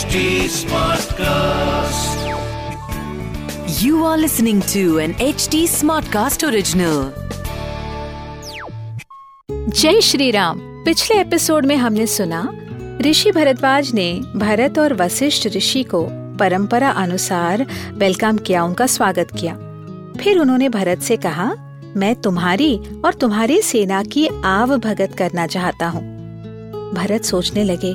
HD Smartcast. You are listening to an HD Smartcast original. जय श्री राम पिछले episode में हमने सुना ऋषि भरद्वाज ने भरत और वशिष्ठ ऋषि को परंपरा अनुसार वेलकम किया उनका स्वागत किया फिर उन्होंने भरत से कहा मैं तुम्हारी और तुम्हारी सेना की आव भगत करना चाहता हूँ भरत सोचने लगे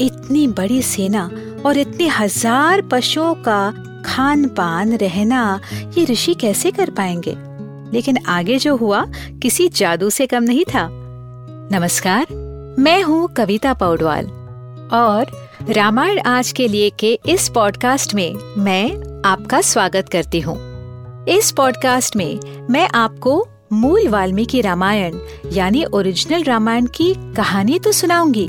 इतनी बड़ी सेना और इतने हज़ार पशुओं का खान पान रहना ये ऋषि कैसे कर पाएँगे? लेकिन आगे जो हुआ, किसी जादू से कम नहीं था। नमस्कार, मैं हूँ कविता पौडवाल। और रामायण आज के लिए के इस पॉडकास्ट में मैं आपका स्वागत करती हूँ। इस पॉडकास्ट में मैं आपको मूल वाल्मीकि रामायण, यानी ओरिजिनल रामायण की कहानी तो सुनाऊँगी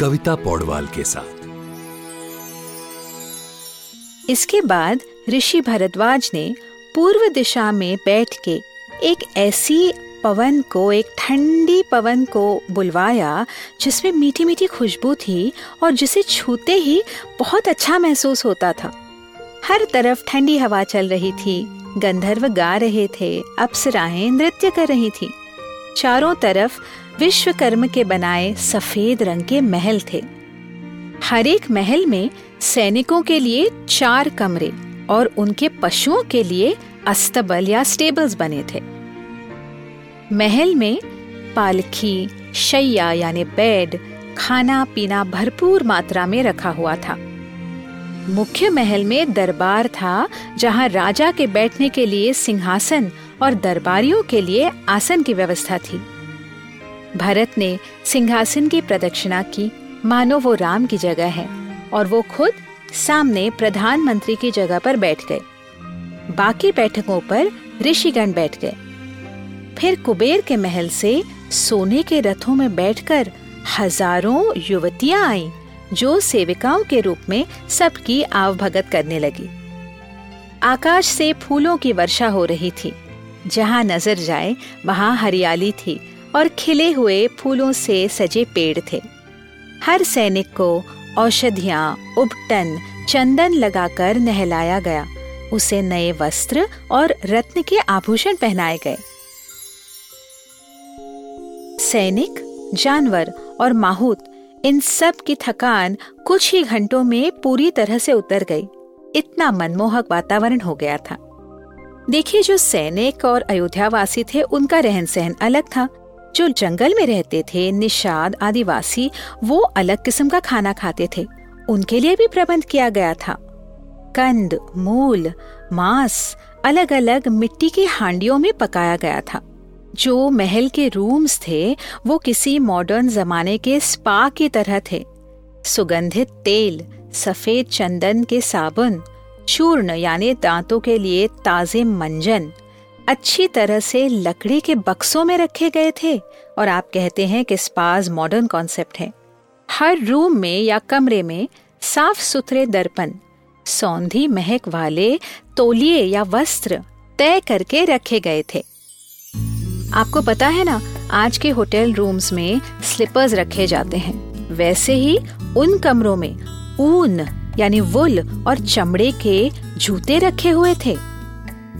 कविता पौडवाल के साथ। इसके बाद ऋषि भरद्वाज ने पूर्व दिशा में बैठ के एक ऐसी पवन को, एक ठंडी पवन को बुलवाया, जिसमें मीठी मीठी खुशबू थी और जिसे छूते ही बहुत अच्छा महसूस होता था। हर तरफ़ ठंडी हवा चल रही थी, गंधर्व गा रहे थे, अप्सराएँ नृत्य कर रही थी। चारों तरफ़ विश्वकर्म के बनाए सफ़ेद रंग के महल थे। हर एक महल में सैनिकों के लिए चार कमरे और उनके पशुओं के लिए अस्तबल या स्टेबल्स बने थे। महल में पालखी, शैया यानी बेड खाना पीना भरपूर मात्रा में रखा हुआ था। मुख्य महल में दरबार था, जहाँ राजा के बैठने के लिए सिंहासन और दरबारियों के लिए आसन की व्यवस्था थी। भरत ने सिंहासन की प्रदक्षिणा की। मानो वो राम की जगह है और वो खुद सामने प्रधानमंत्री की जगह पर बैठ गए। बाकी बैठकों पर ऋषिगण बैठ गए। फिर कुबेर के महल से सोने के रथों में बैठकर हज़ारों युवतियाँ आईं, जो सेविकाओं के रूप में सबकी आवभगत करने लगी। आकाश से फूलों की वर्षा हो रही थी। जहाँ नज़र जाए, वहाँ हरियाली थी। और खिले हुए फूलों से सजे पेड़ थे। हर सैनिक को औषधियाँ, उपटन, चंदन लगाकर नहलाया गया। उसे नए वस्त्र और रत्न के आभूषण पहनाए गए। सैनिक, जानवर और माहूत, इन सब की थकान कुछ ही घंटों में पूरी तरह से उतर गई। इतना मनमोहक वातावरण हो गया था। देखिए, जो सैनिक और अयोध्यावासी थे, उनका रहन सहन अलग था। जो जंगल में रहते थे, निषाद, आदिवासी, वो अलग किस्म का खाना खाते थे। उनके लिए भी प्रबंध किया गया था। कंद, मूल, मांस अलग अलग मिट्टी की हांडियों में पकाया गया था। जो महल के रूम्स थे, वो किसी मॉडर्न जमाने के स्पा की तरह थे। सुगंधित तेल, सफ़ेद चंदन के साबुन, चूर्ण, यानी दांतों के लिए ताजे मंजन अच्छी तरह से लकड़ी के बक्सों में रखे गए थे और आप कहते हैं कि स्पाज मॉडर्न कॉन्सेप्ट है। हर रूम में या कमरे में साफ़ सुथरे दर्पण, सौंधी महक वाले तोलिए या वस्त्र तय करके रखे गए थे। आपको पता है ना, आज के होटल रूम्स में स्लीपर्स रखे जाते हैं। वैसे ही उन कमरों में ऊन, यानी वुल और चमड़े के जूते रखे हुए थे।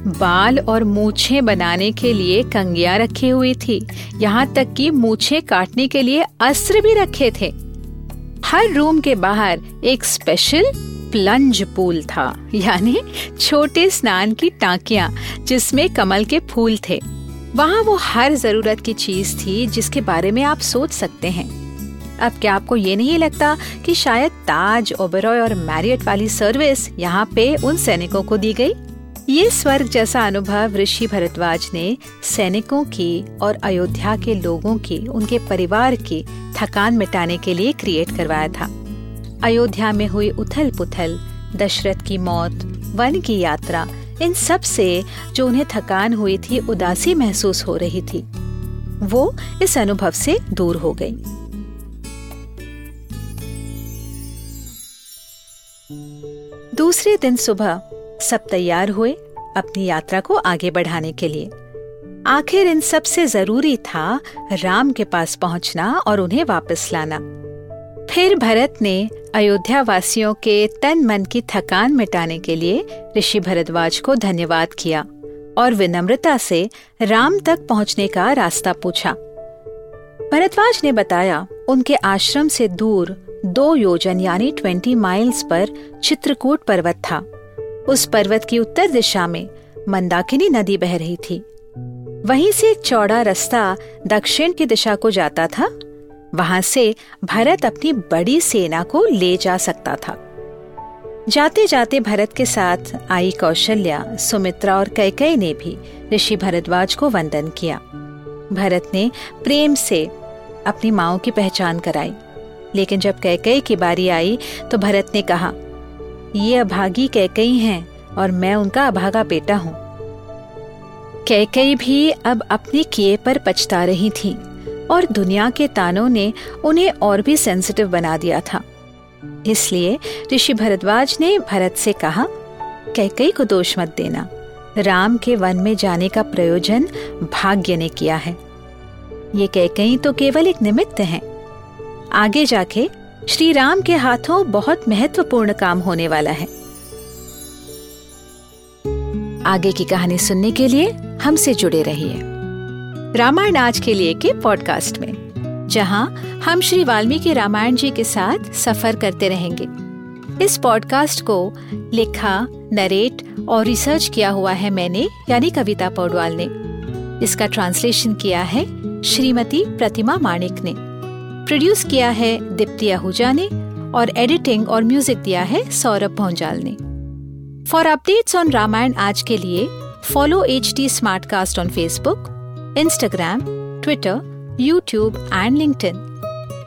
बाल और मूछे बनाने के लिए कंगिया रखी हुई थी। यहाँ तक कि मूछे काटने के लिए अस्त्र भी रखे थे। हर रूम के बाहर एक स्पेशल प्लंज पूल था, यानी छोटे स्नान की टांकियाँ, जिसमें कमल के फूल थे। वहाँ वो हर ज़रूरत की चीज़ थी जिसके बारे में आप सोच सकते हैं। अब क्या आपको ये नहीं लगता कि शायद ताज, ओबेरॉय और मैरियट वाली सर्विस यहाँ पे उन सैनिकों को दी गई? ये स्वर्ग जैसा अनुभव ऋषि भरद्वाज ने सैनिकों की और अयोध्या के लोगों की, उनके परिवार की थकान मिटाने के लिए क्रिएट करवाया था। अयोध्या में हुई उथल पुथल दशरथ की मौत, वन की यात्रा, इन सबसे जो उन्हें थकान हुई थी, उदासी महसूस हो रही थी, वो इस अनुभव से दूर हो गई। दूसरे दिन सुबह सब तैयार हुए अपनी यात्रा को आगे बढ़ाने के लिए। आखिर इन सबसे ज़रूरी था राम के पास पहुँचना और उन्हें वापस लाना। फिर भरत ने अयोध्या वासियों के तन मन की थकान मिटाने के लिए ऋषि भरद्वाज को धन्यवाद किया और विनम्रता से राम तक पहुँचने का रास्ता पूछा। भरद्वाज ने बताया, उनके आश्रम से दूर दो योजन यानी ट्वेंटी माइल्स पर चित्रकूट पर्वत था। उस पर्वत की उत्तर दिशा में मंदाकिनी नदी बह रही थी। वहीं से एक चौड़ा रास्ता दक्षिण की दिशा को जाता था। वहाँ से भरत अपनी बड़ी सेना को ले जा सकता था। जाते जाते भरत के साथ आई कौशल्या, सुमित्रा और कैकई ने भी ऋषि भरद्वाज को वंदन किया। भरत ने प्रेम से अपनी माओ की पहचान कराई। लेकिन जब कैकई की बारी आई तो भरत ने कहा ये अभागी कैकई हैं और मैं उनका अभागा बेटा हूँ। कैकई भी अब अपने किए पर पछता रही थी और दुनिया के तानों ने उन्हें और भी सेंसिटिव बना दिया था। इसलिए ऋषि भरद्वाज ने भरत से कहा कैकई को दोष मत देना। राम के वन में जाने का प्रयोजन भाग्य ने किया है। ये कैकई तो केवल एक निमित्त है। आगे जाके श्री राम के हाथों बहुत महत्वपूर्ण काम होने वाला है। आगे की कहानी सुनने के लिए हमसे जुड़े रहिए। रामायण आज के लिए के पॉडकास्ट में, जहाँ हम श्री वाल्मीकि रामायण जी के साथ सफ़र करते रहेंगे। इस पॉडकास्ट को लिखा, नरेट और रिसर्च किया हुआ है मैंने, यानी कविता पौडवाल ने। इसका ट्रांसलेशन किया है श्रीमती प्रतिमा माणिक ने। प्रोड्यूस किया है दीप्ति आहूजा ने और एडिटिंग और म्यूज़िक दिया है सौरभ भोंजाल ने। फॉर अपडेट्स ऑन रामायण आज के लिए follow H T smart cast on Facebook Instagram Twitter YouTube and link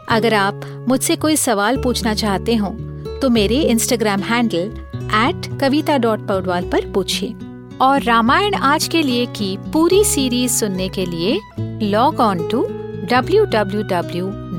अगर आप मुझसे कोई सवाल पूछना चाहते हो तो मेरे Instagram handle at Kavita dot Paudwal पर पूछिए। और रामायण आज के लिए की पूरी सीरीज़ सुनने के लिए log on to